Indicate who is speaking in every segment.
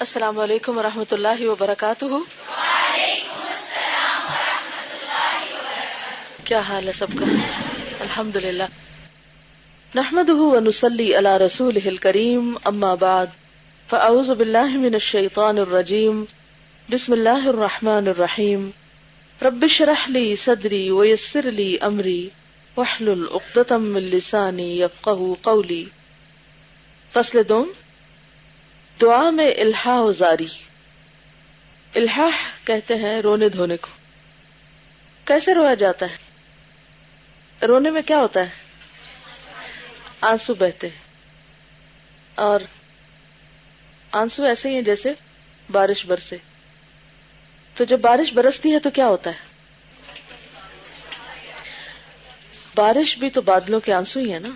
Speaker 1: السلام علیکم و رحمۃ اللہ وبرکاتہ۔ کیا حال ہے سب کا؟ الحمد للہ نحمد ونسلی علی رسول کریم اما بعد، فاعوذ باللہ من الشیطان الرجیم، بسم اللہ الرحمن الرحیم۔ رب اشرح لی صدری ویسر لی امری، واحلل عقدۃ من لسانی یفقهوا قولی۔ فصل دوم۔ دعا میں الحا زاری۔ الحا کہتے ہیں رونے دھونے کو۔ کیسے رویا جاتا ہے؟ رونے میں کیا ہوتا ہے؟ آنسو بہتے اور آنسو ایسے ہی ہیں جیسے بارش برسے۔ تو جب بارش برستی ہے تو کیا ہوتا ہے؟ بارش بھی تو بادلوں کے آنسو ہی ہے نا۔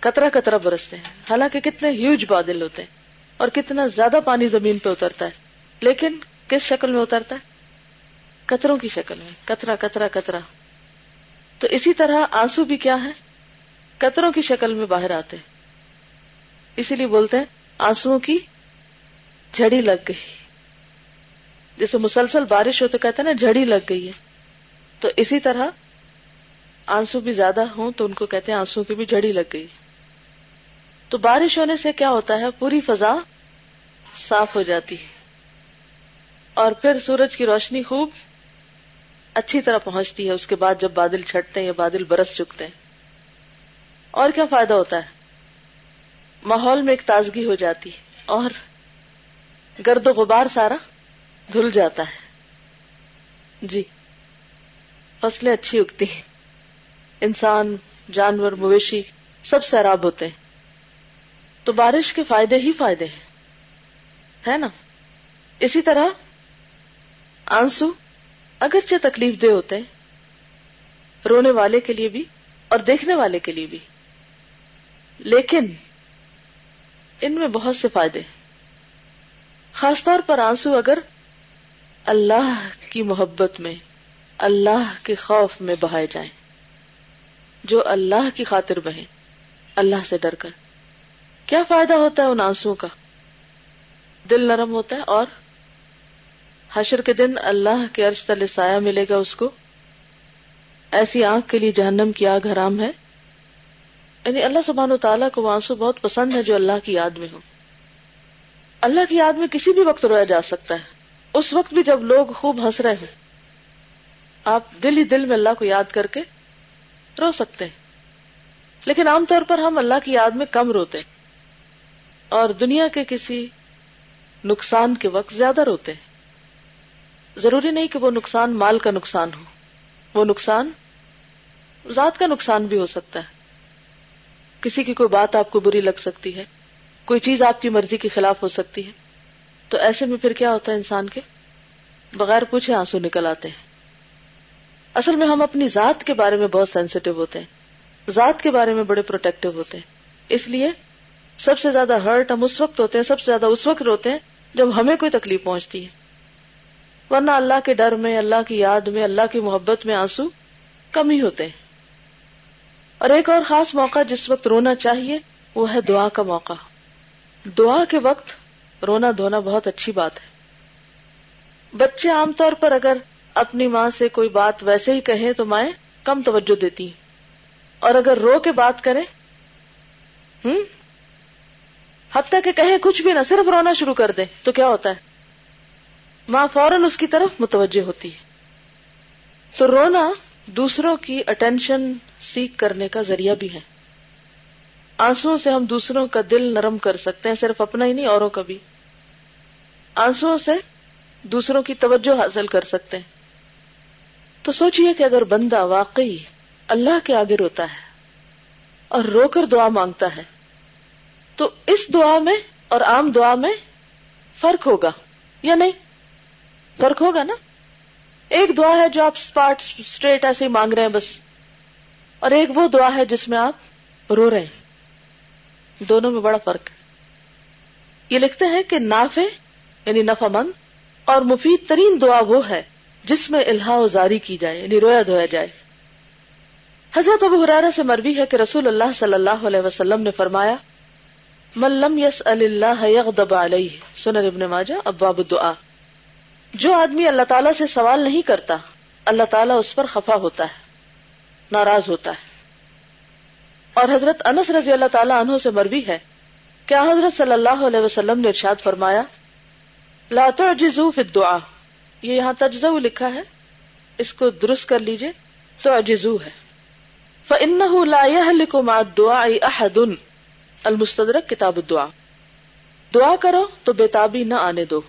Speaker 1: کترا کترا برستے ہیں۔ حالانکہ کتنے ہیوج بادل ہوتے ہیں۔ اور کتنا زیادہ پانی زمین پہ اترتا ہے لیکن کس شکل میں اترتا ہے؟ کتروں کی شکل میں۔ کترا کترا کترا تو اسی طرح آنسو بھی کیا ہے کتروں کی شکل میں باہر آتے اسی لیے بولتے ہیں آنسو کی جھڑی لگ گئی۔ جیسے مسلسل بارش ہو تو کہتے ہیں نا جھڑی لگ گئی ہے۔ تو اسی طرح آنسو بھی زیادہ ہوں تو ان کو کہتے ہیں آنسو کی بھی جھڑی لگ گئی۔ تو بارش ہونے سے کیا ہوتا ہے؟ پوری فضا صاف ہو جاتی ہے۔ اور پھر سورج کی روشنی خوب اچھی طرح پہنچتی ہے، اس کے بعد جب بادل چھٹتے ہیں یا بادل برس چکتے ہیں۔ اور کیا فائدہ ہوتا ہے؟ ماحول میں ایک تازگی ہو جاتی اور گرد و غبار سارا دھل جاتا ہے۔ جی فصلیں اچھی اگتی ہیں۔ انسان، جانور، مویشی سب سیراب ہوتے ہیں۔ تو بارش کے فائدے ہی فائدے ہیں۔ ہے نا؟ اسی طرح آنسو اگرچہ تکلیف دہ ہوتے ہیں، رونے والے کے لیے بھی اور دیکھنے والے کے لیے بھی۔ لیکن ان میں بہت سے فائدے خاص طور پر آنسو اگر اللہ کی محبت میں، اللہ کے خوف میں بہائے جائیں، جو اللہ کی خاطر بہیں، اللہ سے ڈر کر، کیا فائدہ ہوتا ہے ان آنسو کا؟ دل نرم ہوتا ہے اور حشر کے دن اللہ کے عرش تل سایہ ملے گا اس کو۔ ایسی آنکھ کے لیے جہنم کی آگ حرام ہے۔ یعنی اللہ سبحان و تعالیٰ کو آنسو بہت پسند ہے جو اللہ کی یاد میں ہو اللہ کی یاد میں کسی بھی وقت رویا جا سکتا ہے۔ اس وقت بھی جب لوگ خوب ہنس رہے ہوں۔ آپ دل ہی دل میں اللہ کو یاد کر کے رو سکتے ہیں۔ لیکن عام طور پر ہم اللہ کی یاد میں کم روتے ہیں۔ اور دنیا کے کسی نقصان کے وقت زیادہ روتے ہیں۔ ضروری نہیں کہ وہ نقصان مال کا نقصان ہو، وہ نقصان ذات کا نقصان بھی ہو سکتا ہے۔ کسی کی کوئی بات آپ کو بری لگ سکتی ہے، کوئی چیز آپ کی مرضی کے خلاف ہو سکتی ہے، تو ایسے میں پھر کیا ہوتا ہے انسان کے؟ بغیر پوچھے آنسو نکل آتے ہیں۔ اصل میں ہم اپنی ذات کے بارے میں بہت سینسیٹیو ہوتے ہیں۔ ذات کے بارے میں بڑے پروٹیکٹو ہوتے ہیں۔ اس لیے سب سے زیادہ ہرٹ ہم اس وقت ہوتے ہیں، سب سے زیادہ اس وقت روتے ہیں جب ہمیں کوئی تکلیف پہنچتی ہے۔ ورنہ اللہ کے ڈر میں، اللہ کی یاد میں، اللہ کی محبت میں آنسو کم ہی ہوتے ہیں۔ اور ایک اور خاص موقع جس وقت رونا چاہیے، وہ ہے دعا کا موقع۔ دعا کے وقت رونا دھونا بہت اچھی بات ہے۔ بچے عام طور پر اگر اپنی ماں سے کوئی بات ویسے ہی کہیں تو مائیں کم توجہ دیتی اور اگر رو کے بات کریں ہوں حتیٰ کہ کہیں کچھ بھی نہ صرف رونا شروع کر دے تو کیا ہوتا ہے؟ ماں فوراً اس کی طرف متوجہ ہوتی ہے۔ تو رونا دوسروں کی اٹینشن سیکھ کرنے کا ذریعہ بھی ہے۔ آنسو سے ہم دوسروں کا دل نرم کر سکتے ہیں، صرف اپنا ہی نہیں، اوروں کا بھی۔ آنسو سے دوسروں کی توجہ حاصل کر سکتے ہیں۔ تو سوچئے کہ اگر بندہ واقعی اللہ کے آگے روتا ہے اور رو کر دعا مانگتا ہے تو اس دعا میں اور عام دعا میں فرق ہوگا یا نہیں؟ فرق ہوگا نا؟ ایک دعا ہے جو آپ اسٹریٹ ایسے ہی مانگ رہے ہیں بس، اور ایک وہ دعا ہے جس میں آپ رو رہے ہیں۔ دونوں میں بڑا فرق ہے۔ یہ لکھتے ہیں کہ نافع یعنی نفع مند، اور مفید ترین دعا وہ ہے جس میں الہا زاری کی جائے یعنی رویا دھویا جائے۔ حضرت ابو حرارہ سے مروی ہے کہ رسول اللہ صلی اللہ علیہ وسلم نے فرمایا ملم یس اللہ یغضب علیہ سنن ابن ماجہ، ابواب الدعاء. جو آدمی اللہ تعالیٰ سے سوال نہیں کرتا، اللہ تعالیٰ اس پر خفا ہوتا ہے، ناراض ہوتا ہے۔ اور حضرت انس رضی اللہ تعالیٰ عنہ سے مروی ہے، کیا حضرت صلی اللہ علیہ وسلم نے ارشاد فرمایا؟ لا تعجزو فی الدعاء. یہ یہاں تجزو لکھا ہے، اس کو درست کر لیجیے تو عجزو ہے۔ فَإِنَّهُ لَا يَهْلِكُ مَعَ الدُّعَاءِ أَحَدٌ۔ المستدرک کتاب الدعا۔ دعا کرو تو بےتابی نہ آنے دو،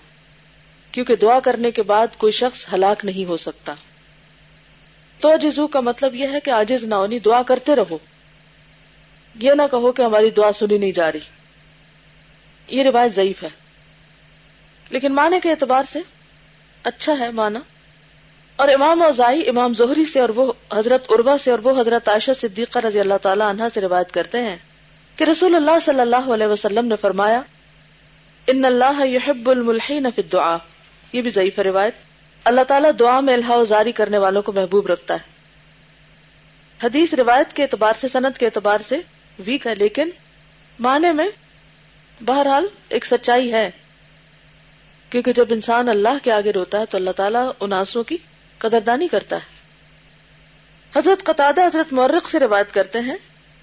Speaker 1: کیونکہ دعا کرنے کے بعد کوئی شخص ہلاک نہیں ہو سکتا۔ تو جزو کا مطلب یہ ہے کہ آجز نہ ہونی، دعا کرتے رہو۔ یہ نہ کہو کہ ہماری دعا سنی نہیں جا رہی۔ یہ روایت ضعیف ہے۔ لیکن معنی کے اعتبار سے اچھا ہے مانا اور امام اوزائی، امام زہری سے اور وہ حضرت عربا سے اور وہ حضرت عائشہ صدیقہ رضی اللہ تعالی عنہ سے روایت کرتے ہیں کہ رسول اللہ صلی اللہ علیہ وسلم نے فرمایا، ان اللہ يحب الملحین فی الدعاء. یہ بھی ضعیف روایت۔ اللہ تعالیٰ دعا میں الہا زاری کرنے والوں کو محبوب رکھتا ہے۔ حدیث روایت کے اعتبار سے صنعت کے اعتبار سے ویک ہے، لیکن معنی میں بہرحال ایک سچائی ہے۔ کیونکہ جب انسان اللہ کے آگے روتا ہے تو اللہ تعالیٰ ان آنسوں کی قدردانی کرتا ہے۔ حضرت قطع حضرت مورخ سے روایت کرتے ہیں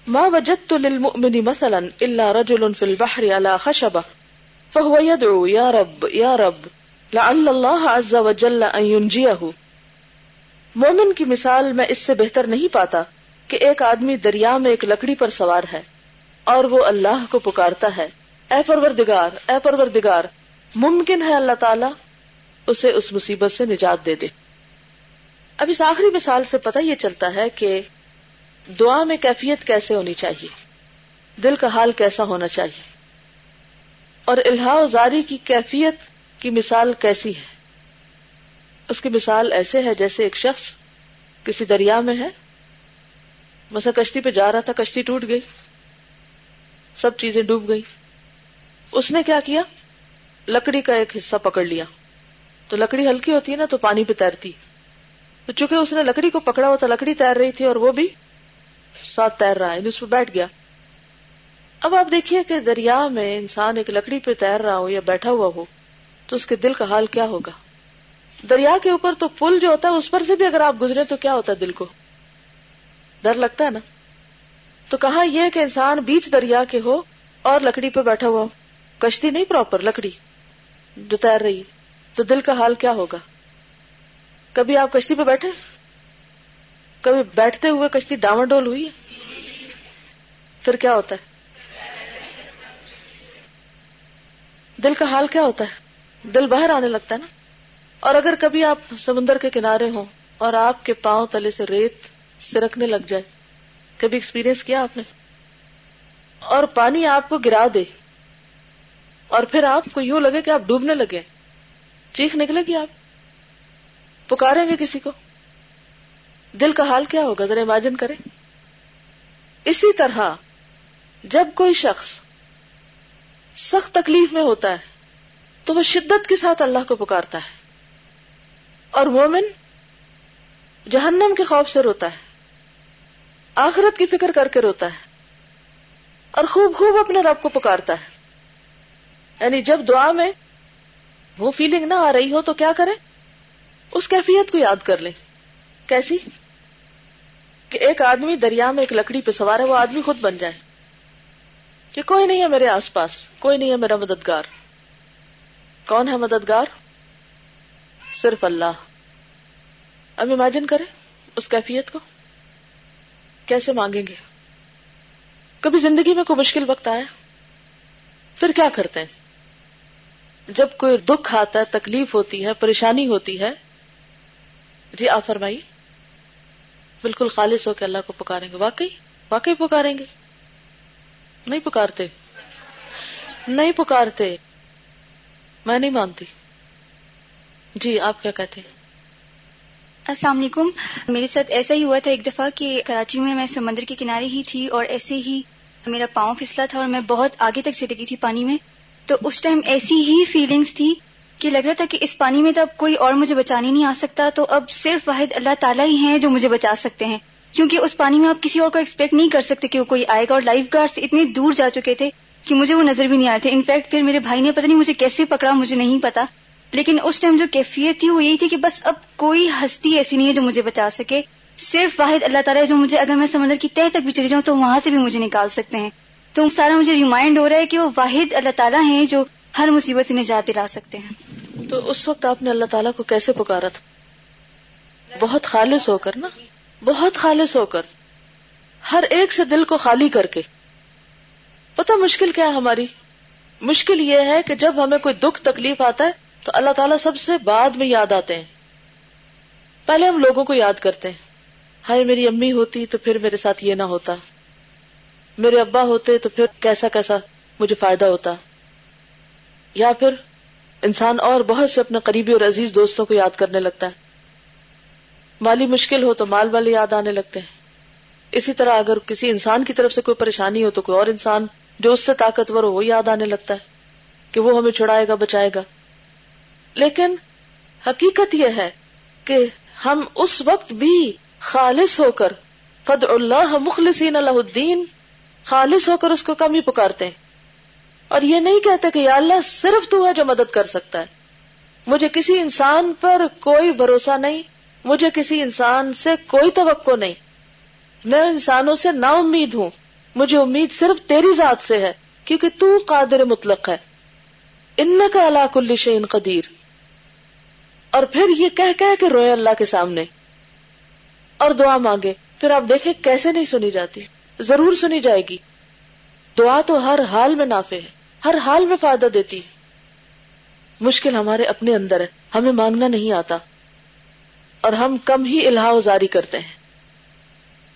Speaker 1: ما وجدت للمؤمن مثلا الا رجل في البحر على خشبه فهو يدعو، يا رب يا رب، لعل الله عز وجل ان ينجيه. مومن کی مثال میں اس سے بہتر نہیں پاتا کہ ایک آدمی دریا میں ایک لکڑی پر سوار ہے اور وہ اللہ کو پکارتا ہے۔ اے پروردگار اے پروردگار، ممکن ہے اللہ تعالی اسے اس مصیبت سے نجات دے دے۔ اب اس آخری مثال سے پتہ یہ چلتا ہے کہ دعا میں کیفیت کیسے ہونی چاہیے؟ دل کا حال کیسا ہونا چاہیے؟ اور الہا زاری کی کیفیت کی مثال کیسی ہے؟ اس کی مثال ایسے ہے جیسے ایک شخص کسی دریا میں ہے۔ مثلا کشتی پہ جا رہا تھا، کشتی ٹوٹ گئی۔ سب چیزیں ڈوب گئی۔ اس نے کیا کیا؟ لکڑی کا ایک حصہ پکڑ لیا۔ تو لکڑی ہلکی ہوتی ہے نا، تو پانی پہ تیرتی۔ تو چونکہ اس نے لکڑی کو پکڑا ہوا تھا، لکڑی تیر رہی تھی اور وہ بھی ساتھ تیر رہا ہے یعنی اس پہ بیٹھ گیا۔ اب آپ دیکھیے کہ دریا میں انسان ایک لکڑی پہ تیر رہا ہو یا بیٹھا ہوا ہو، تو اس کے دل کا حال کیا ہوگا؟ دریا کے اوپر تو پل جو ہوتا ہے، اس پر سے بھی اگر آپ گزرے تو کیا ہوتا ہے دل کو؟ ڈر لگتا ہے نا؟ تو کہا یہ کہ انسان بیچ دریا کے ہو اور لکڑی پہ بیٹھا ہوا ہو؟ کشتی نہیں پراپر لکڑی جو تیر رہی۔ تو دل کا حال کیا ہوگا؟ کبھی آپ کشتی پہ بیٹھے؟ کبھی بیٹھتے ہوئے کشتی ڈاون ڈول ہوئی ہے؟ پھر کیا ہوتا ہے؟ دل کا حال کیا ہوتا ہے؟ دل باہر آنے لگتا ہے نا؟ اور اگر کبھی آپ سمندر کے کنارے ہوں اور آپ کے پاؤں تلے سے ریت سرکنے لگ جائے، کبھی ایکسپیرینس کیا آپ نے؟ اور پانی آپ کو گرا دے، اور پھر آپ کو یوں لگے کہ آپ ڈوبنے لگے، چیخ نکلے گی آپ؟ پکاریں گے کسی کو؟ دل کا حال کیا ہوگا؟ ذرا امیجن کریں۔ اسی طرح جب کوئی شخص سخت تکلیف میں ہوتا ہے، تو وہ شدت کے ساتھ اللہ کو پکارتا ہے۔ اور مومن جہنم کے خوف سے روتا ہے، آخرت کی فکر کر کے روتا ہے، اور خوب خوب اپنے رب کو پکارتا ہے۔ یعنی جب دعا میں وہ فیلنگ نہ آ رہی ہو تو کیا کرے اس کیفیت کو یاد کر لیں۔ کیسی؟ کہ ایک آدمی دریا میں ایک لکڑی پہ سوار ہے، وہ آدمی خود بن جائے کہ کوئی نہیں ہے میرے آس پاس، کوئی نہیں ہے میرا مددگار۔ کون ہے مددگار؟ صرف اللہ۔ اب امیجن کرے اس کیفیت کو۔ کیسے مانگیں گے؟ کبھی زندگی میں کوئی مشکل وقت آیا؟ پھر کیا کرتے ہیں؟ جب کوئی دکھ آتا ہے، تکلیف ہوتی ہے، پریشانی ہوتی ہے جی آپ فرمائیے۔ بالکل خالص ہو کے اللہ کو پکاریں گے۔ واقعی واقعی پکاریں گے۔ نہیں پکارتے۔ نہیں پکارتے۔ میں نہیں مانتی۔ جی آپ کیا کہتے ہیں؟
Speaker 2: السلام علیکم۔ میرے ساتھ ایسا ہی ہوا تھا ایک دفعہ کہ کراچی میں میں سمندر کے کنارے ہی تھی اور ایسے ہی میرا پاؤں پھسلا تھا اور میں بہت آگے تک چلی گئی تھی پانی میں۔ تو اس ٹائم ایسی ہی فیلنگس تھی کہ لگ رہا تھا کہ اس پانی میں تو اب کوئی اور مجھے بچانے نہیں آ سکتا، تو اب صرف واحد اللہ تعالیٰ ہی ہیں جو مجھے بچا سکتے ہیں۔ کیونکہ اس پانی میں آپ کسی اور کو ایکسپیکٹ نہیں کر سکتے کہ وہ کوئی آئے گا اور لائف گارڈ اتنے دور جا چکے تھے کہ مجھے وہ نظر بھی نہیں آ رہے تھے انفیکٹ پھر میرے بھائی نے پتہ نہیں مجھے کیسے پکڑا، مجھے نہیں پتا لیکن اس ٹائم جو کیفیت تھی وہ یہی تھی کہ بس اب کوئی ہستی ایسی نہیں ہے جو مجھے بچا سکے۔ صرف واحد اللہ تعالیٰ جو مجھے اگر میں سمندر کی تہ تک بھی چلی جاؤں تو وہاں سے بھی مجھے نکال سکتے ہیں۔ تو سارا مجھے ریمائنڈ ہو رہا ہے کہ وہ واحد اللہ تعالیٰ ہیں جو ہر مصیبت سے نجات دلا سکتے ہیں۔
Speaker 1: تو اس وقت آپ نے اللہ تعالیٰ کو کیسے پکارا تھا؟ بہت خالص ہو کر نا؟ بہت خالص ہو کر۔ ہر ایک سے دل کو خالی کر کے۔ پتا مشکل کیا ہے ہماری؟ مشکل یہ ہے کہ جب ہمیں کوئی دکھ تکلیف آتا ہے، تو اللہ تعالیٰ سب سے بعد میں یاد آتے ہیں۔ پہلے ہم لوگوں کو یاد کرتے ہیں۔ ہائے، میری امی ہوتی تو پھر میرے ساتھ یہ نہ ہوتا۔ میرے ابا ہوتے تو پھر کیسا کیسا مجھے فائدہ ہوتا۔ یا پھر انسان اور بہت سے اپنے قریبی اور عزیز دوستوں کو یاد کرنے لگتا ہے۔ مالی مشکل ہو تو مال والے یاد آنے لگتے ہیں۔ اسی طرح اگر کسی انسان کی طرف سے کوئی پریشانی ہو تو کوئی اور انسان جو اس سے طاقتور ہو وہ یاد آنے لگتا ہے کہ وہ ہمیں چھڑائے گا، بچائے گا۔ لیکن حقیقت یہ ہے کہ ہم اس وقت بھی خالص ہو کر فد اللہ مخلصین اللہ الدین خالص ہو کر اس کو کم ہی پکارتے ہیں۔ اور یہ نہیں کہتے کہ یا اللہ صرف تو ہے جو مدد کر سکتا ہے۔ مجھے کسی انسان پر کوئی بھروسہ نہیں، مجھے کسی انسان سے کوئی توقع نہیں۔ میں انسانوں سے نا امید ہوں۔ مجھے امید صرف تیری ذات سے ہے، کیونکہ تو قادر مطلق ہے۔ ان کا اللہ کل شعین قدیر۔ اور پھر یہ کہہ کہہ کے روئے اللہ کے سامنے۔ اور دعا مانگے، پھر آپ دیکھیں کیسے نہیں سنی جاتی۔ ضرور سنی جائے گی۔ دعا تو ہر حال میں نافع ہے۔ ہر حال میں فائدہ دیتی ہے۔ مشکل ہمارے اپنے اندر ہے، ہمیں مانگنا نہیں آتا۔ اور ہم کم ہی الہا جاری کرتے ہیں۔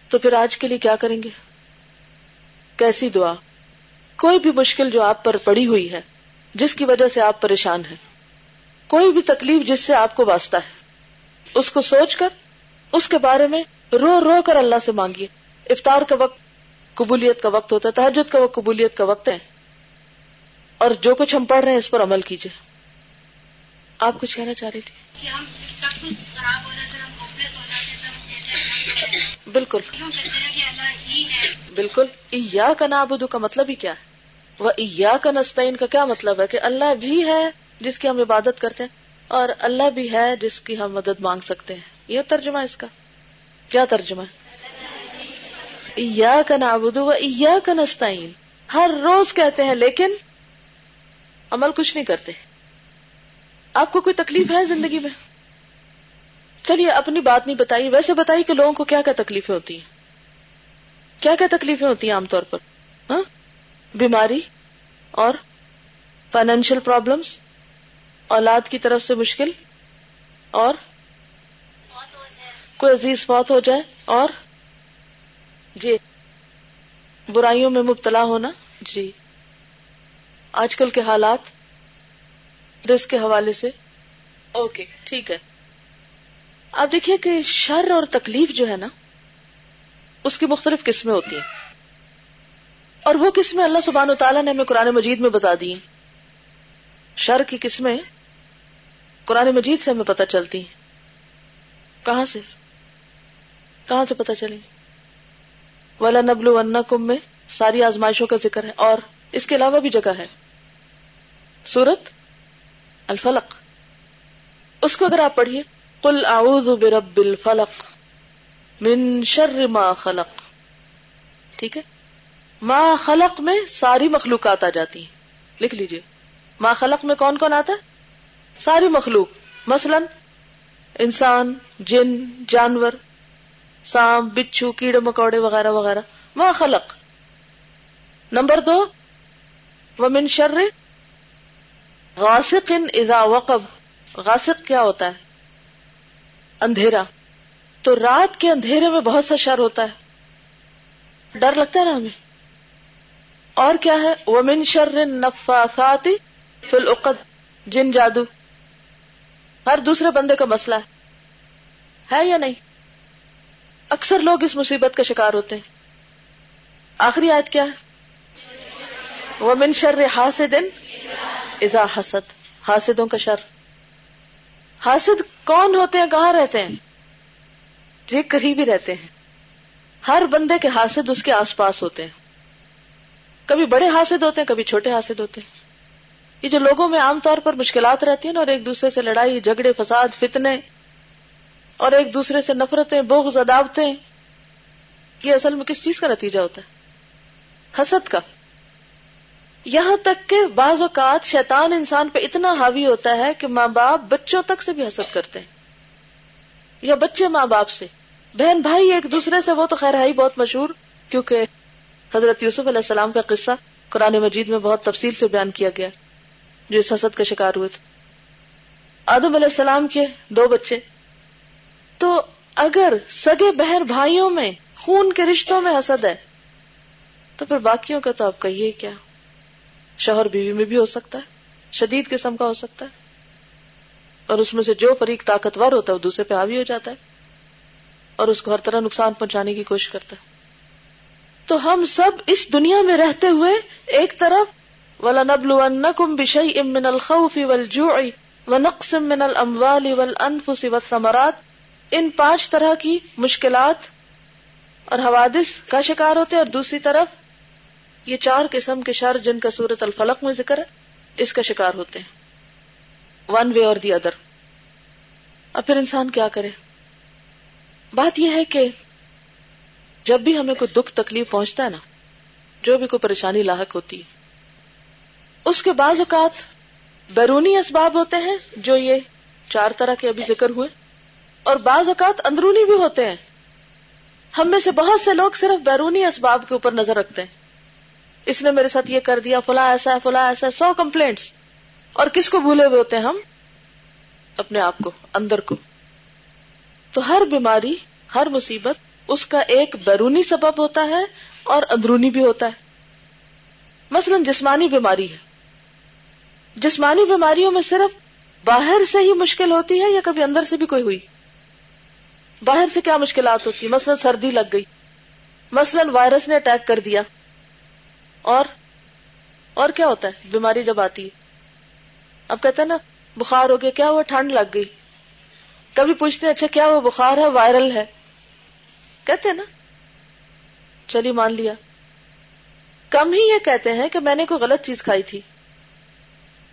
Speaker 1: تو پھر آج کے لیے کیا کریں گے؟ کیسی دعا؟ کوئی بھی مشکل جو آپ پر پڑی ہوئی ہے، جس کی وجہ سے آپ پریشان ہیں، کوئی بھی تکلیف جس سے آپ کو واسطہ ہے، اس کو سوچ کر، اس کے بارے میں رو رو کر اللہ سے مانگیے۔ افطار کا وقت، قبولیت کا وقت ہوتا ہے تحجد کا وقت، قبولیت کا وقت ہے۔ اور جو کچھ ہم پڑھ رہے ہیں اس پر عمل کیجیے آپ کچھ کہنا چاہ رہی تھی؟ بالکل۔ بالکل۔ ایا کا نابدو کا مطلب ہی کیا ہے؟ وہ ایا کا نستعین کا کیا مطلب ہے؟ کہ اللہ بھی ہے جس کی ہم عبادت کرتے ہیں اور اللہ بھی ہے جس کی ہم مدد مانگ سکتے ہیں۔ یہ ترجمہ اس کا۔ کیا ترجمہ ہے؟ ایا کا نابدو و ایا کا نستعین۔ ہر روز کہتے ہیں لیکن عمل کچھ نہیں کرتے۔ آپ کو کوئی تکلیف ہے زندگی میں؟ چلیے، اپنی بات نہیں بتائی۔ ویسے بتائی کہ لوگوں کو کیا کیا تکلیفیں ہوتی ہیں؟ کیا کیا تکلیفیں ہوتی ہیں عام طور پر؟ ہاں؟ بیماری اور فائنینشیل پرابلمس اولاد کی طرف سے مشکل اور کوئی عزیز فوت ہو جائے اور جی برائیوں میں مبتلا ہونا۔ جی۔ آج کل کے حالات رسک کے حوالے سے۔ اوکے ٹھیک ہے۔ آپ دیکھیے کہ شر اور تکلیف جو ہے نا اس کی مختلف قسمیں ہوتی ہیں۔ اور وہ قسمیں اللہ سبحان و تعالیٰ نے ہمیں قرآن مجید میں بتا دی شر کی قسمیں قرآن مجید سے ہمیں پتہ چلتی ہیں۔ کہاں سے؟ کہاں سے پتہ چلی؟ ولا نبلو کم میں ساری آزمائشوں کا ذکر ہے۔ اور اس کے علاوہ بھی جگہ ہے۔ سورت الفلق۔ اس کو اگر آپ پڑھیے، قل اعوذ برب الفلق من شر ما خلق۔ ٹھیک ہے؟ ما خلق میں ساری مخلوقات آ جاتی ہیں۔ لکھ لیجیے۔ ما خلق میں کون کون آتا ہے؟ ساری مخلوق۔ مثلا انسان، جن، جانور سام بچھو، کیڑے، مکوڑے وغیرہ وغیرہ۔ ما خلق۔ نمبر دو، ومن شر غاسق اذا وقب. غاسق کیا ہوتا ہے؟ اندھیرا. تو رات کے اندھیرے میں بہت سا شر ہوتا ہے. ڈر لگتا ہے نا ہمیں؟ اور کیا ہے؟ ومن شر نفاثات فی العقد. جن جادو. ہر دوسرے بندے کا مسئلہ ہے. ہے یا نہیں؟ اکثر لوگ اس مصیبت کا شکار ہوتے ہیں. آخری آیت کیا ہے؟ ومن شر حاسد اذا حسد، حاسدوں کا شر۔ حاسد کون ہوتے ہیں؟ کہاں رہتے ہیں؟ جی قریبی رہتے ہیں۔ ہر بندے کے حاسد اس کے آس پاس ہوتے ہیں۔ کبھی بڑے حاصل ہوتے ہیں، کبھی چھوٹے حاصل ہوتے ہیں۔ یہ جو لوگوں میں عام طور پر مشکلات رہتی ہیں نا، اور ایک دوسرے سے لڑائی، جھگڑے، فساد، فتنے، اور ایک دوسرے سے نفرتیں، بغض، عداوتیں، یہ اصل میں کس چیز کا نتیجہ ہوتا ہے؟ حسد کا۔ یہاں تک کہ بعض اوقات شیطان انسان پہ اتنا حاوی ہوتا ہے کہ ماں باپ بچوں تک سے بھی حسد کرتے ہیں۔ یا بچے ماں باپ سے۔ بہن بھائی ایک دوسرے سے وہ تو خیر ہے ہی بہت مشہور، کیونکہ حضرت یوسف علیہ السلام کا قصہ قرآن مجید میں بہت تفصیل سے بیان کیا گیا جو اس حسد کا شکار ہوئے تھے۔ آدم علیہ السلام کے دو بچے۔ تو اگر سگے بہن بھائیوں میں، خون کے رشتوں میں حسد ہے، تو پھر باقیوں کا تو آپ کہیے کیا۔ شوہر بیوی میں بھی ہو سکتا ہے، شدید قسم کا ہو سکتا ہے۔ اور اس میں سے جو فریق طاقتور ہوتا ہے، وہ دوسرے پہ حاوی ہو جاتا ہے۔ اور اس کو ہر طرح نقصان پہنچانے کی کوشش کرتا ہے۔ تو ہم سب اس دنیا میں رہتے ہوئے ایک طرف، وَلَنَبْلُوَنَّكُمْ بِشَيْءٍ مِّنَ الْخَوْفِ وَالْجُوعِ وَنَقْسٍ مِّنَ الْأَمْوَالِ وَالْأَنفُسِ وَالثَّمَرَاتِ۔ ان پانچ طرح کی مشکلات اور حوادث کا شکار ہوتے اور دوسری طرف یہ چار قسم کے شر جن کا صورت الفلق میں ذکر ہے، اس کا شکار ہوتے ہیں۔ ون وے اور دی ادر اب پھر انسان کیا کرے؟ بات یہ ہے کہ جب بھی ہمیں کوئی دکھ تکلیف پہنچتا ہے نا، جو بھی کوئی پریشانی لاحق ہوتی ہے، اس کے بعض اوقات بیرونی اسباب ہوتے ہیں جو یہ چار طرح کے ابھی ذکر ہوئے، اور بعض اوقات اندرونی بھی ہوتے ہیں۔ ہم میں سے بہت سے لوگ صرف بیرونی اسباب کے اوپر نظر رکھتے ہیں۔ اس نے میرے ساتھ یہ کر دیا، فلاں ایسا ہے، فلاں ایسا ہے، سو کمپلینٹس اور کس کو بھولے ہوئے ہوتے ہیں ہم؟ اپنے آپ کو، اندر کو۔ تو ہر بیماری، ہر مصیبت اس کا ایک بیرونی سبب ہوتا ہے اور اندرونی بھی ہوتا ہے۔ مثلا جسمانی بیماری ہے۔ جسمانی بیماریوں میں صرف باہر سے ہی مشکل ہوتی ہے یا کبھی اندر سے بھی کوئی ہوئی؟ باہر سے کیا مشکلات ہوتی؟ مثلا سردی لگ گئی۔ مثلا وائرس نے اٹیک کر دیا۔ اور اور کیا ہوتا ہے؟ بیماری جب آتی ہے۔ اب کہتے ہیں نا، بخار ہو گیا، کیا ہوا؟ ٹھنڈ لگ گئی۔ کبھی پوچھتے ہیں اچھا کیا وہ بخار ہے؟ وائرل ہے۔ کہتے ہیں نا۔ چلیے، مان لیا۔ کم ہی یہ کہتے ہیں کہ میں نے کوئی غلط چیز کھائی تھی۔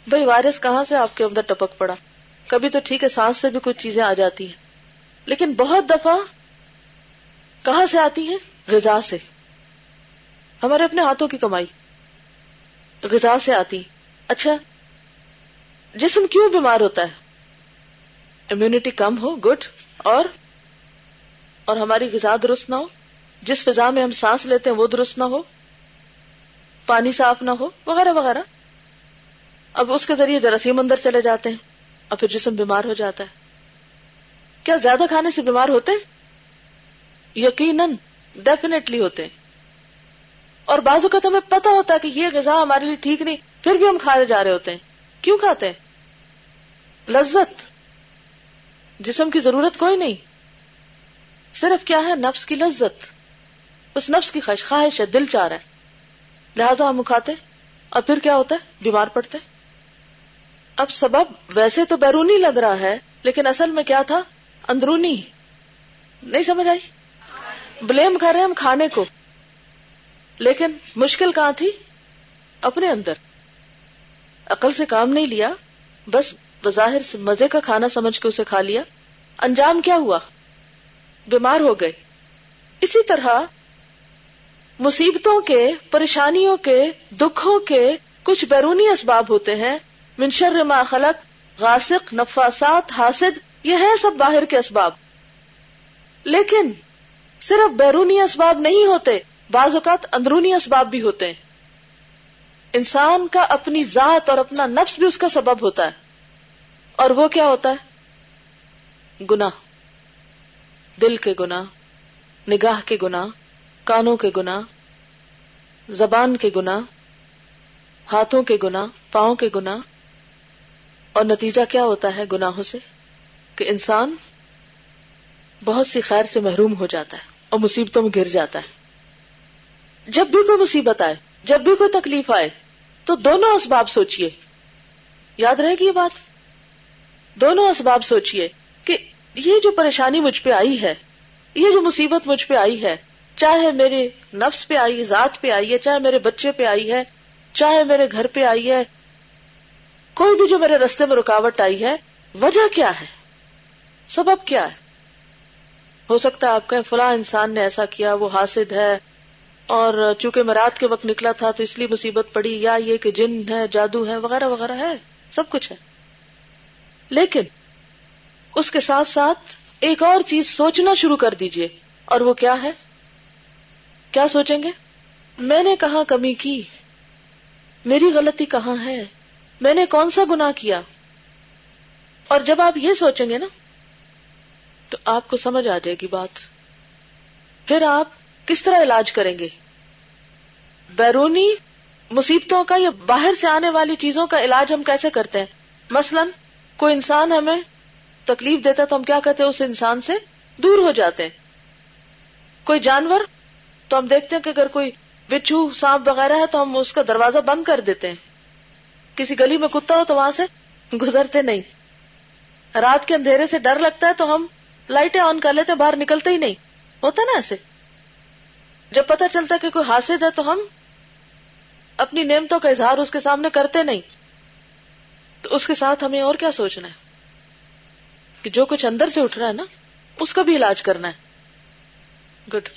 Speaker 1: بھائی، وائرس کہاں سے آپ کے اندر ٹپک پڑا؟ کبھی تو ٹھیک ہے، سانس سے بھی کچھ چیزیں آ جاتی ہیں۔ لیکن بہت دفعہ کہاں سے آتی ہیں؟ غذا سے۔ ہمارے اپنے ہاتھوں کی کمائی۔ غذا سے آتی۔ اچھا جسم کیوں بیمار ہوتا ہے؟ امیونٹی کم ہو گڈ اور؟ اور ہماری غذا درست نہ ہو، جس فضا میں ہم سانس لیتے ہیں وہ درست نہ ہو، پانی صاف نہ ہو، وغیرہ وغیرہ۔ اب اس کے ذریعے جراثیم اندر چلے جاتے ہیں اور پھر جسم بیمار ہو جاتا ہے۔ کیا زیادہ کھانے سے بیمار ہوتے؟ یقیناً ڈیفینیٹلی ہوتے۔ اور بعض اوقات ہمیں پتا ہوتا ہے کہ یہ غذا ہمارے لیے ٹھیک نہیں، پھر بھی ہم کھانے جا رہے ہوتے ہیں۔ کیوں کھاتے ہیں؟ لذت۔ جسم کی ضرورت کوئی نہیں۔ صرف کیا ہے؟ نفس کی لذت۔ اس نفس کی خواہش خواہش ہے، دل چاہ رہا ہے۔ لہذا ہم کھاتے اور پھر کیا ہوتا ہے؟ بیمار پڑتے اب سبب ویسے تو بیرونی لگ رہا ہے، لیکن اصل میں کیا تھا؟ اندرونی۔ نہیں سمجھ آئی؟ بلیم کر رہے ہیں ہم کھانے کو۔ لیکن مشکل کہاں تھی؟ اپنے اندر۔ عقل سے کام نہیں لیا، بس بظاہر سے مزے کا کھانا سمجھ کے اسے کھا لیا۔ انجام کیا ہوا؟ بیمار ہو گئے۔ اسی طرح مصیبتوں کے، پریشانیوں کے، دکھوں کے کچھ بیرونی اسباب ہوتے ہیں۔ منشر ما خلق، غاسق، نفاسات، حاسد، یہ ہے سب باہر کے اسباب۔ لیکن صرف بیرونی اسباب نہیں ہوتے بعض اوقات اندرونی اسباب بھی ہوتے ہیں۔ انسان کا اپنی ذات اور اپنا نفس بھی اس کا سبب ہوتا ہے۔ اور وہ کیا ہوتا ہے؟ گنا دل کے گنا نگاہ کے گنا کانوں کے گنا زبان کے گنا ہاتھوں کے گنا پاؤں کے گنا اور نتیجہ کیا ہوتا ہے گناہوں سے؟ کہ انسان بہت سی خیر سے محروم ہو جاتا ہے اور مصیبتوں میں گر جاتا ہے۔ جب بھی کوئی مصیبت آئے، جب بھی کوئی تکلیف آئے، تو دونوں اسباب سوچئے۔ یاد رہے گی یہ بات؟ دونوں اسباب سوچئے کہ یہ جو پریشانی مجھ پہ آئی ہے، یہ جو مصیبت مجھ پہ آئی ہے، چاہے میرے نفس پہ آئی، ذات پہ آئی ہے، چاہے میرے بچے پہ آئی ہے، چاہے میرے گھر پہ آئی ہے، کوئی بھی جو میرے رستے میں رکاوٹ آئی ہے، وجہ کیا ہے؟ سبب کیا ہے؟ ہو سکتا ہے آپ کہیں فلاں انسان نے ایسا کیا، وہ حاصد ہے اور چونکہ میں رات کے وقت نکلا تھا تو اس لیے مصیبت پڑی، یا یہ کہ جن ہے، جادو ہے، وغیرہ وغیرہ ہے، سب کچھ ہے۔ لیکن اس کے ساتھ ساتھ ایک اور چیز سوچنا شروع کر دیجیے۔ اور وہ کیا ہے؟ کیا سوچیں گے؟ میں نے کہاں کمی کی؟ میری غلطی کہاں ہے؟ میں نے کون سا گنا کیا؟ اور جب آپ یہ سوچیں گے نا، تو آپ کو سمجھ آ جائے گی بات۔ پھر آپ کس طرح علاج کریں گے؟ بیرونی مصیبتوں کا یا باہر سے آنے والی چیزوں کا علاج ہم کیسے کرتے ہیں؟ مثلا کوئی انسان ہمیں تکلیف دیتا تو ہم کیا کہتے ہیں؟ اس انسان سے دور ہو جاتے ہیں۔ کوئی جانور تو ہم دیکھتے ہیں کہ اگر کوئی بچھو، سانپ وغیرہ ہے تو ہم اس کا دروازہ بند کر دیتے ہیں۔ کسی گلی میں کتا ہو تو وہاں سے گزرتے نہیں۔ رات کے اندھیرے سے ڈر لگتا ہے تو ہم لائٹیں آن کر لیتے باہر نکلتے ہی نہیں۔ ہوتا نا ایسے؟ جب پتہ چلتا کہ کوئی حاصل ہے تو ہم اپنی نعمتوں کا اظہار اس کے سامنے کرتے نہیں۔ تو اس کے ساتھ ہمیں اور کیا سوچنا ہے؟ کہ جو کچھ اندر سے اٹھ رہا ہے نا، اس کا بھی علاج کرنا ہے۔ گڈ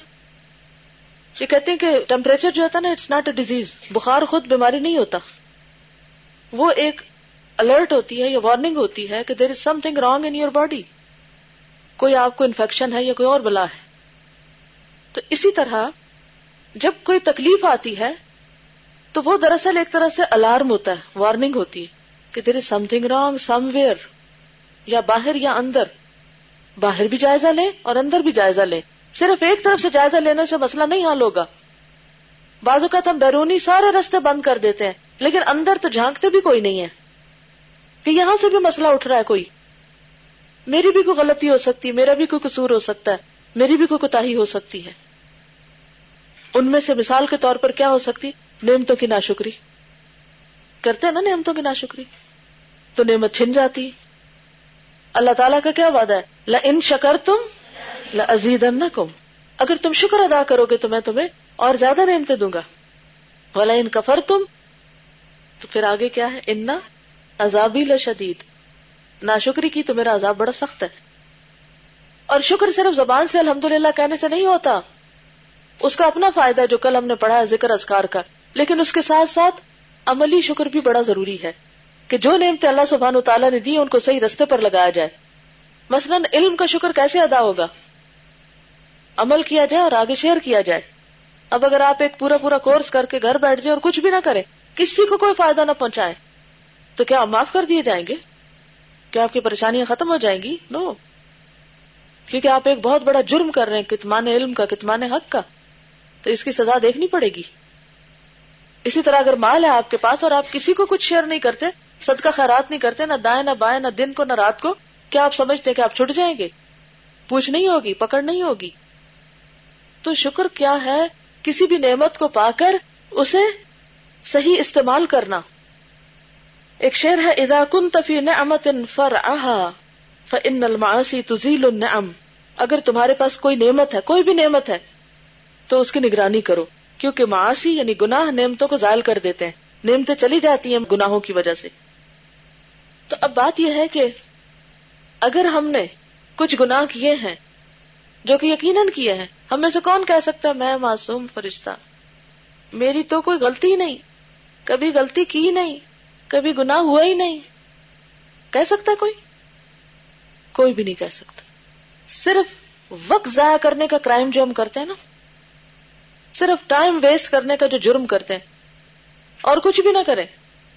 Speaker 1: یہ کہتے ہیں کہ ٹیمپریچر جو ہوتا ہے نا اٹس ناٹ اے ڈیزیز بخار خود بیماری نہیں ہوتا۔ وہ ایک الرٹ ہوتی ہے یا وارننگ ہوتی ہے کہ there is something wrong in your body کوئی آپ کو انفیکشن ہے یا کوئی اور بلا ہے۔ تو اسی طرح جب کوئی تکلیف آتی ہے تو وہ دراصل ایک طرح سے الارم ہوتا ہے وارننگ ہوتی ہے کہ there is something wrong somewhere یا باہر یا اندر۔ باہر بھی جائزہ لیں اور اندر بھی جائزہ لیں۔ صرف ایک طرف سے جائزہ لینے سے مسئلہ نہیں حل ہوگا۔ بعض اوقات ہم بیرونی سارے رستے بند کر دیتے ہیں، لیکن اندر تو جھانکتے بھی کوئی نہیں ہے۔ کہ یہاں سے بھی مسئلہ اٹھ رہا ہے کوئی۔ میری بھی کوئی غلطی ہو سکتی ہے میرا بھی کوئی قصور ہو سکتا ہے، میری بھی کوئی کوتا ہو سکتی ہے۔ ان میں سے مثال کے طور پر کیا ہو سکتی؟ نعمتوں کی ناشکری۔ کرتے ہیں نا نعمتوں کی ناشکری۔ تو نعمت چھن جاتی۔ اللہ تعالیٰ کا کیا وعدہ ہے؟ ل ان شکر تم لزید اگر تم شکر ادا کرو گے تو میں تمہیں اور زیادہ نعمتیں دوں گا۔ ولا ان کفر تم تو پھر آگے کیا ہے؟ انا عذابی لشدید۔ ناشکری کی تو میرا عذاب بڑا سخت ہے۔ اور شکر صرف زبان سے الحمد کہنے سے نہیں ہوتا۔ اس کا اپنا فائدہ جو کل ہم نے پڑھا ہے ذکر ازکار کا، لیکن اس کے ساتھ ساتھ عملی شکر بھی بڑا ضروری ہے کہ جو نعمتیں اللہ سبحان تعالیٰ نے دی ان کو صحیح رستے پر لگایا جائے۔ مثلا علم کا شکر کیسے ادا ہوگا؟ عمل کیا جائے اور آگے شیئر کیا جائے۔ اب اگر آپ ایک پورا پورا کورس کر کے گھر بیٹھ جائے اور کچھ بھی نہ کرے کسی کو کوئی فائدہ نہ پہنچائے، تو کیا معاف کر دیے جائیں گے؟ کیا آپ کی پریشانیاں ختم ہو جائیں گی؟ نو کیونکہ آپ ایک بہت بڑا جرم کر رہے ہیں کتمان علم کا کتمان حق کا۔ تو اس کی سزا دیکھنی پڑے گی۔ اسی طرح اگر مال ہے آپ کے پاس اور آپ کسی کو کچھ شیئر نہیں کرتے، صدقہ خیرات نہیں کرتے، نہ دائیں، نہ بائیں، نہ دن کو، نہ رات کو، کیا آپ سمجھتے کہ آپ چھٹ جائیں گے؟ پوچھ نہیں ہوگی، پکڑ نہیں ہوگی۔ تو شکر کیا ہے کسی بھی نعمت کو پا کر اسے صحیح استعمال کرنا۔ ایک شعر ہے ادا کن تفی نعمت فر فن الماسی تزیل النعم اگر تمہارے پاس کوئی نعمت ہے، کوئی بھی نعمت ہے تو اس کی نگرانی کرو، کیونکہ معاشی یعنی گناہ نعمتوں کو ظاہر کر دیتے ہیں۔ نعمتیں چلی جاتی ہیں گناہوں کی وجہ سے۔ تو اب بات یہ ہے کہ اگر ہم نے کچھ گناہ کیے ہیں، جو کہ یقیناً کیے ہیں، ہم میں سے کون کہہ سکتا ہے، میں معصوم فرشتہ۔ میری تو کوئی غلطی نہیں، کبھی غلطی کی نہیں، کبھی گناہ ہوا ہی نہیں۔ کہہ سکتا کوئی؟ کوئی بھی نہیں کہہ سکتا۔ صرف وقت ضائع کرنے کا کرائم جو ہم کرتے ہیں نا صرف ٹائم ویسٹ کرنے کا جو جرم کرتے ہیں۔ اور کچھ بھی نہ کریں۔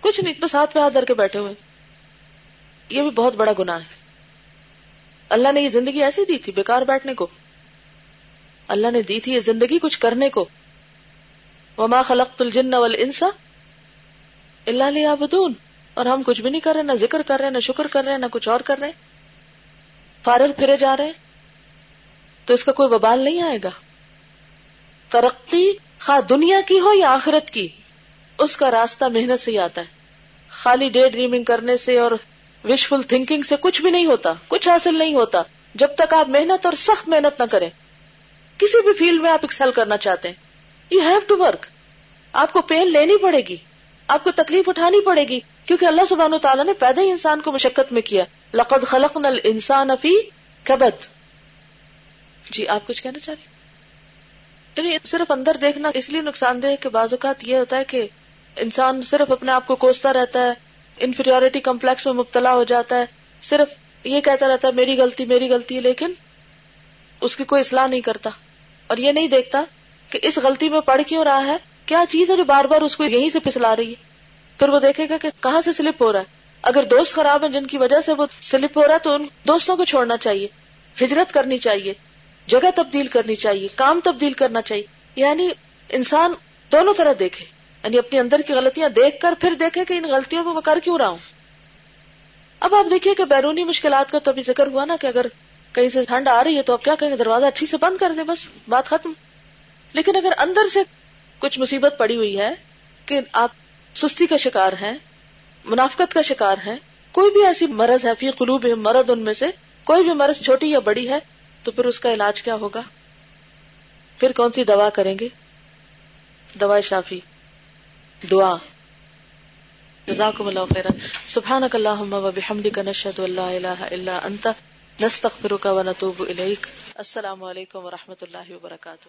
Speaker 1: کچھ نہیں، بس ہاتھ پہ ہاتھ دھر کے بیٹھے ہوئے۔ یہ بھی بہت بڑا گناہ ہے۔ اللہ نے یہ زندگی ایسی دی تھی بیکار بیٹھنے کو۔ اللہ نے دی تھی یہ زندگی کچھ کرنے کو۔ وما خلقت الجن والانس الا ليعبدون۔ اور ہم کچھ بھی نہیں کر رہے، نہ ذکر کر رہے، نہ شکر کر رہے، نہ کچھ اور کر رہے۔ فارغ پھرے جا رہے تو اس کا کوئی وبال نہیں آئے گا۔ ترقی خواہ دنیا کی ہو یا آخرت کی، اس کا راستہ محنت سے ہی آتا ہے۔ خالی ڈے ڈریمنگ کرنے سے اور وشفل تھنکنگ سے کچھ بھی نہیں ہوتا، کچھ حاصل نہیں ہوتا۔ جب تک آپ محنت اور سخت محنت نہ کریں، کسی بھی فیلڈ میں آپ ایکسل کرنا چاہتے ہیں۔ یو ہیو ٹو ورک آپ کو پین لینی پڑے گی، آپ کو تکلیف اٹھانی پڑے گی، کیونکہ اللہ سبحانہ تعالیٰ نے پیدا ہی انسان کو مشقت میں کیا۔ لقد خلق نل انسان افی کبد۔ جی آپ کچھ کہنا چاہ رہے یعنی صرف اندر دیکھنا اس لیے نقصان دہ کہ بعض اوقات یہ ہوتا ہے کہ انسان صرف اپنے آپ کو کوستا رہتا ہے انفیریورٹی کمپلیکس میں مبتلا ہو جاتا ہے، صرف یہ کہتا رہتا ہے، میری غلطی میری غلطی، لیکن اس کی کوئی اصلاح نہیں کرتا۔ اور یہ نہیں دیکھتا کہ اس غلطی میں پڑھ کیوں رہا ہے، کیا چیز ہے جو بار بار اس کو یہیں سے پسلا رہی ہے؟ پھر وہ دیکھے گا کہ کہاں سے سلپ ہو رہا ہے۔ اگر دوست خراب ہیں جن کی وجہ سے وہ سلپ ہو رہا ہے تو ان دوستوں کو چھوڑنا چاہیے، ہجرت کرنی چاہیے۔ جگہ تبدیل کرنی چاہیے، کام تبدیل کرنا چاہیے۔ یعنی انسان دونوں طرح دیکھے۔ یعنی اپنے اندر کی غلطیاں دیکھ کر پھر دیکھے کہ ان غلطیوں کو میں کر کیوں رہا ہوں۔ اب آپ دیکھیے کہ بیرونی مشکلات کا تو ابھی ذکر ہوا نا کہ اگر کہیں سے ٹھنڈ آ رہی ہے تو آپ کیا کہیں گے؟ دروازہ اچھی سے بند کر دیں بس، بات ختم۔ لیکن اگر اندر سے کچھ مصیبت پڑی ہوئی ہے کہ آپ سستی کا شکار ہیں، منافقت کا شکار ہیں، کوئی بھی ایسی مرض ہے، فی قلوب مرض ان میں سے، کوئی بھی مرض چھوٹی یا بڑی ہے تو پھر اس کا علاج کیا ہوگا؟ پھر کون سی دوا کریں گے؟ دوا شافی، دعا۔ جزاکم اللہ خیرا۔ سبحانک اللہم و بحمدک نشہد اللہ الہ الا انت، نستغفرک و نتوب الیک۔ السلام علیکم و رحمۃ اللہ وبرکاتہ۔